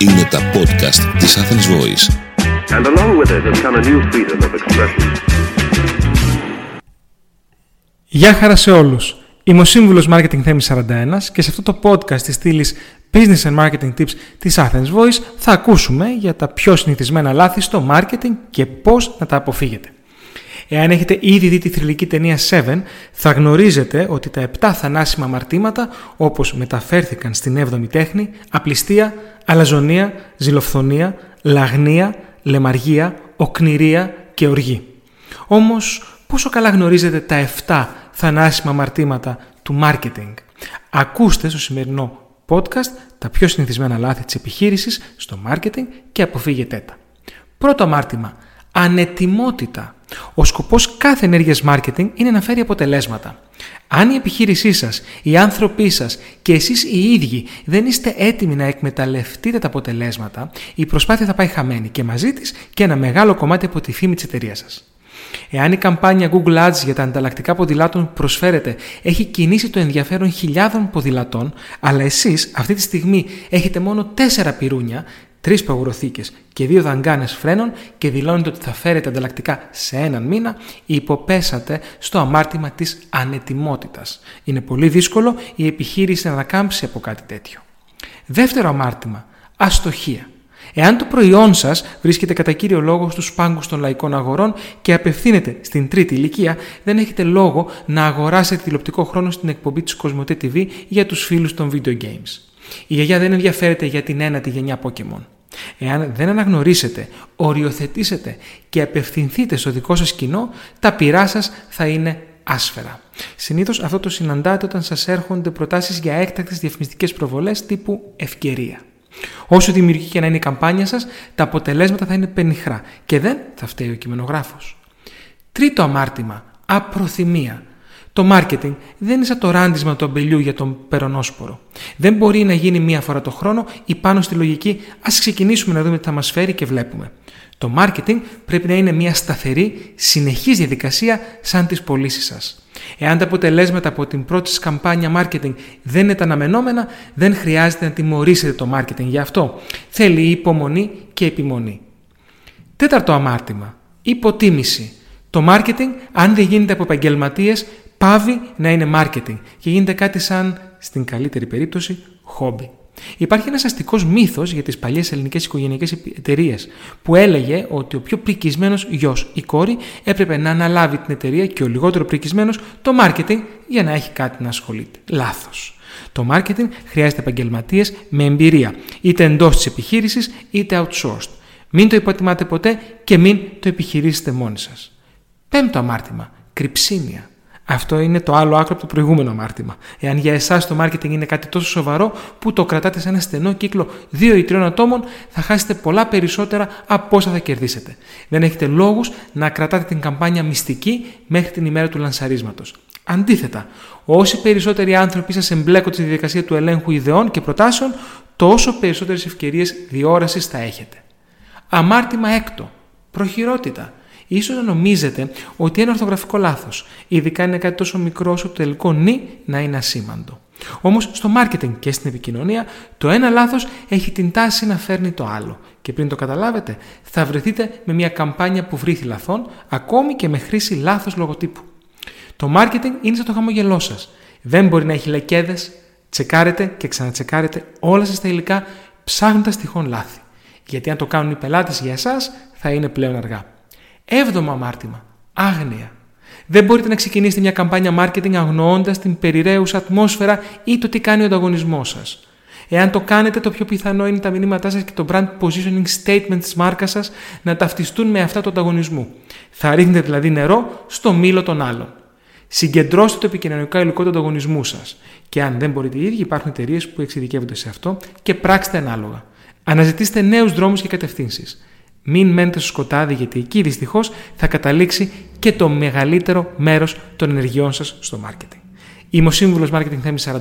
Είναι τα podcast της Athens Voice. And along with it has come a new freedom of expression. Γεια χαρά σε όλους. Είμαι ο Σύμβουλος Marketing Θέμης 41 και σε αυτό το podcast της στήλης Business and Marketing Tips της Athens Voice θα ακούσουμε για τα πιο συνηθισμένα λάθη στο marketing και πώς να τα αποφύγετε. Εάν έχετε ήδη δει τη θρηλυκή ταινία 7, θα γνωρίζετε ότι τα 7 θανάσιμα αμαρτήματα, όπως μεταφέρθηκαν στην 7η τέχνη, απληστία, αλαζονία, ζηλοφθονία, λαγνία, λεμαργία, οκνηρία και οργή. Όμως, πόσο καλά γνωρίζετε τα 7 θανάσιμα αμαρτήματα του marketing; Ακούστε στο σημερινό podcast τα πιο συνηθισμένα λάθη της επιχείρησης στο marketing και αποφύγετε τα. Πρώτο αμάρτημα, ανετιμότητα. Ο σκοπός κάθε ενέργειας marketing είναι να φέρει αποτελέσματα. Αν η επιχείρησή σας, οι άνθρωποι σας και εσείς οι ίδιοι δεν είστε έτοιμοι να εκμεταλλευτείτε τα αποτελέσματα, η προσπάθεια θα πάει χαμένη και μαζί της και ένα μεγάλο κομμάτι από τη φήμη της εταιρείας σας. Εάν η καμπάνια Google Ads για τα ανταλλακτικά ποδηλάτων που προσφέρετε έχει κινήσει το ενδιαφέρον χιλιάδων ποδηλατών, αλλά εσείς αυτή τη στιγμή έχετε μόνο τέσσερα πυρούνια, τρεις παγουροθήκες και δύο δαγκάνες φρένων και δηλώνετε ότι θα φέρετε ανταλλακτικά σε έναν μήνα, υποπέσατε στο αμάρτημα της ανετοιμότητας. Είναι πολύ δύσκολο η επιχείρηση να ανακάμψει από κάτι τέτοιο. Δεύτερο αμάρτημα, αστοχία. Εάν το προϊόν σας βρίσκεται κατά κύριο λόγο στους πάγκους των λαϊκών αγορών και απευθύνεται στην τρίτη ηλικία, δεν έχετε λόγο να αγοράσετε τηλεοπτικό χρόνο στην εκπομπή της Κοσμοτέ TV για τους φίλους των video games. Η γιαγιά δεν ενδιαφέρεται για την ένατη γενιά Pokémon. Εάν δεν αναγνωρίσετε, οριοθετήσετε και απευθυνθείτε στο δικό σας κοινό, τα πειρά σας θα είναι άσφαιρα. Συνήθως αυτό το συναντάτε όταν σας έρχονται προτάσεις για έκτακτες διαφημιστικές προβολές τύπου ευκαιρία. Όσο δημιουργική και να είναι η καμπάνια σας, τα αποτελέσματα θα είναι πενιχρά και δεν θα φταίει ο κειμενογράφος. Τρίτο αμάρτημα, απροθυμία. Το marketing δεν είναι σαν το ράντισμα του αμπελιού για τον περονόσπορο. Δεν μπορεί να γίνει μία φορά το χρόνο ή πάνω στη λογική ας ξεκινήσουμε να δούμε τι θα μας φέρει και βλέπουμε. Το marketing πρέπει να είναι μια σταθερή, συνεχής διαδικασία σαν τις πωλήσεις σας. Εάν τα αποτελέσματα από την πρώτη σας καμπάνια marketing δεν είναι τα αναμενόμενα, δεν χρειάζεται να τιμωρήσετε το marketing γι' αυτό. Θέλει υπομονή και επιμονή. Τέταρτο αμάρτημα. Υποτίμηση. Το marketing, αν δεν γίνεται από επαγγελματίες, πάβει να είναι marketing και γίνεται κάτι σαν, στην καλύτερη περίπτωση, χόμπι. Υπάρχει ένας αστικός μύθος για τις παλιές ελληνικές οικογενειακές εταιρείες που έλεγε ότι ο πιο πρικισμένος γιος ή κόρη έπρεπε να αναλάβει την εταιρεία και ο λιγότερο πρικισμένος το marketing για να έχει κάτι να ασχολείται. Λάθος. Το marketing χρειάζεται επαγγελματίες με εμπειρία, είτε εντός της επιχείρησης είτε outsourced. Μην το υποτιμάτε ποτέ και μην το επιχειρήσετε μόνοι σας. Πέμπτο αμάρτημα. Κρυψίνια. Αυτό είναι το άλλο άκρο από το προηγούμενο αμάρτημα. Εάν για εσάς το marketing είναι κάτι τόσο σοβαρό που το κρατάτε σε ένα στενό κύκλο 2 ή 3 ατόμων, θα χάσετε πολλά περισσότερα από όσα θα κερδίσετε. Δεν έχετε λόγους να κρατάτε την καμπάνια μυστική μέχρι την ημέρα του λανσαρίσματος. Αντίθετα, όσοι περισσότεροι άνθρωποι σας εμπλέκονται στη διαδικασία του ελέγχου ιδεών και προτάσεων, τόσο περισσότερες ευκαιρίες διόρασης θα έχετε. Αμάρτημα έκτο. Προχειρότητα. Ίσως να νομίζετε ότι ένα ορθογραφικό λάθος, ειδικά είναι κάτι τόσο μικρό όσο το τελικό νη να είναι ασήμαντο. Όμως στο marketing και στην επικοινωνία το ένα λάθος έχει την τάση να φέρνει το άλλο και πριν το καταλάβετε θα βρεθείτε με μια καμπάνια που βρήθη λαθών ακόμη και με χρήση λάθος λογοτύπου. Το marketing είναι σαν το χαμογελό σας. Δεν μπορεί να έχει λεκέδες, τσεκάρετε και ξανατσεκάρετε όλα σας τα υλικά ψάχνοντας τυχόν λάθη. Γιατί αν το κάνουν οι πελάτες για εσάς θα είναι πλέον αργά. Έβδομο αμάρτημα. Άγνοια. Δεν μπορείτε να ξεκινήσετε μια καμπάνια marketing αγνοώντας την περιραίουσα ατμόσφαιρα ή το τι κάνει ο ανταγωνισμός σας. Εάν το κάνετε, το πιο πιθανό είναι τα μηνύματά σας και το brand positioning statement της μάρκας σας να ταυτιστούν με αυτά του ανταγωνισμού. Θα ρίχνετε δηλαδή νερό στο μήλο των άλλων. Συγκεντρώστε το επικοινωνικό υλικό του ανταγωνισμού σας. Και αν δεν μπορείτε οι ίδιοι, υπάρχουν εταιρείες που εξειδικεύονται σε αυτό και πράξτε ανάλογα. Αναζητήστε νέους δρόμους και κατευθύνσεις. Μην μένετε στο σκοτάδι γιατί εκεί δυστυχώς θα καταλήξει και το μεγαλύτερο μέρος των ενεργειών σας στο marketing. Είμαι ο σύμβουλος Marketing Θέμης 41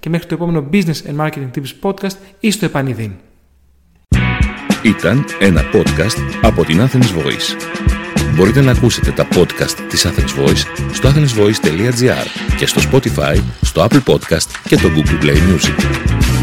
και μέχρι το επόμενο Business and Marketing Tips podcast ή στο επανειδήν. Ήταν ένα podcast από την Athens Voice. Μπορείτε να ακούσετε τα podcast της Athens Voice στο athensvoice.gr και στο Spotify, στο Apple Podcast και το Google Play Music.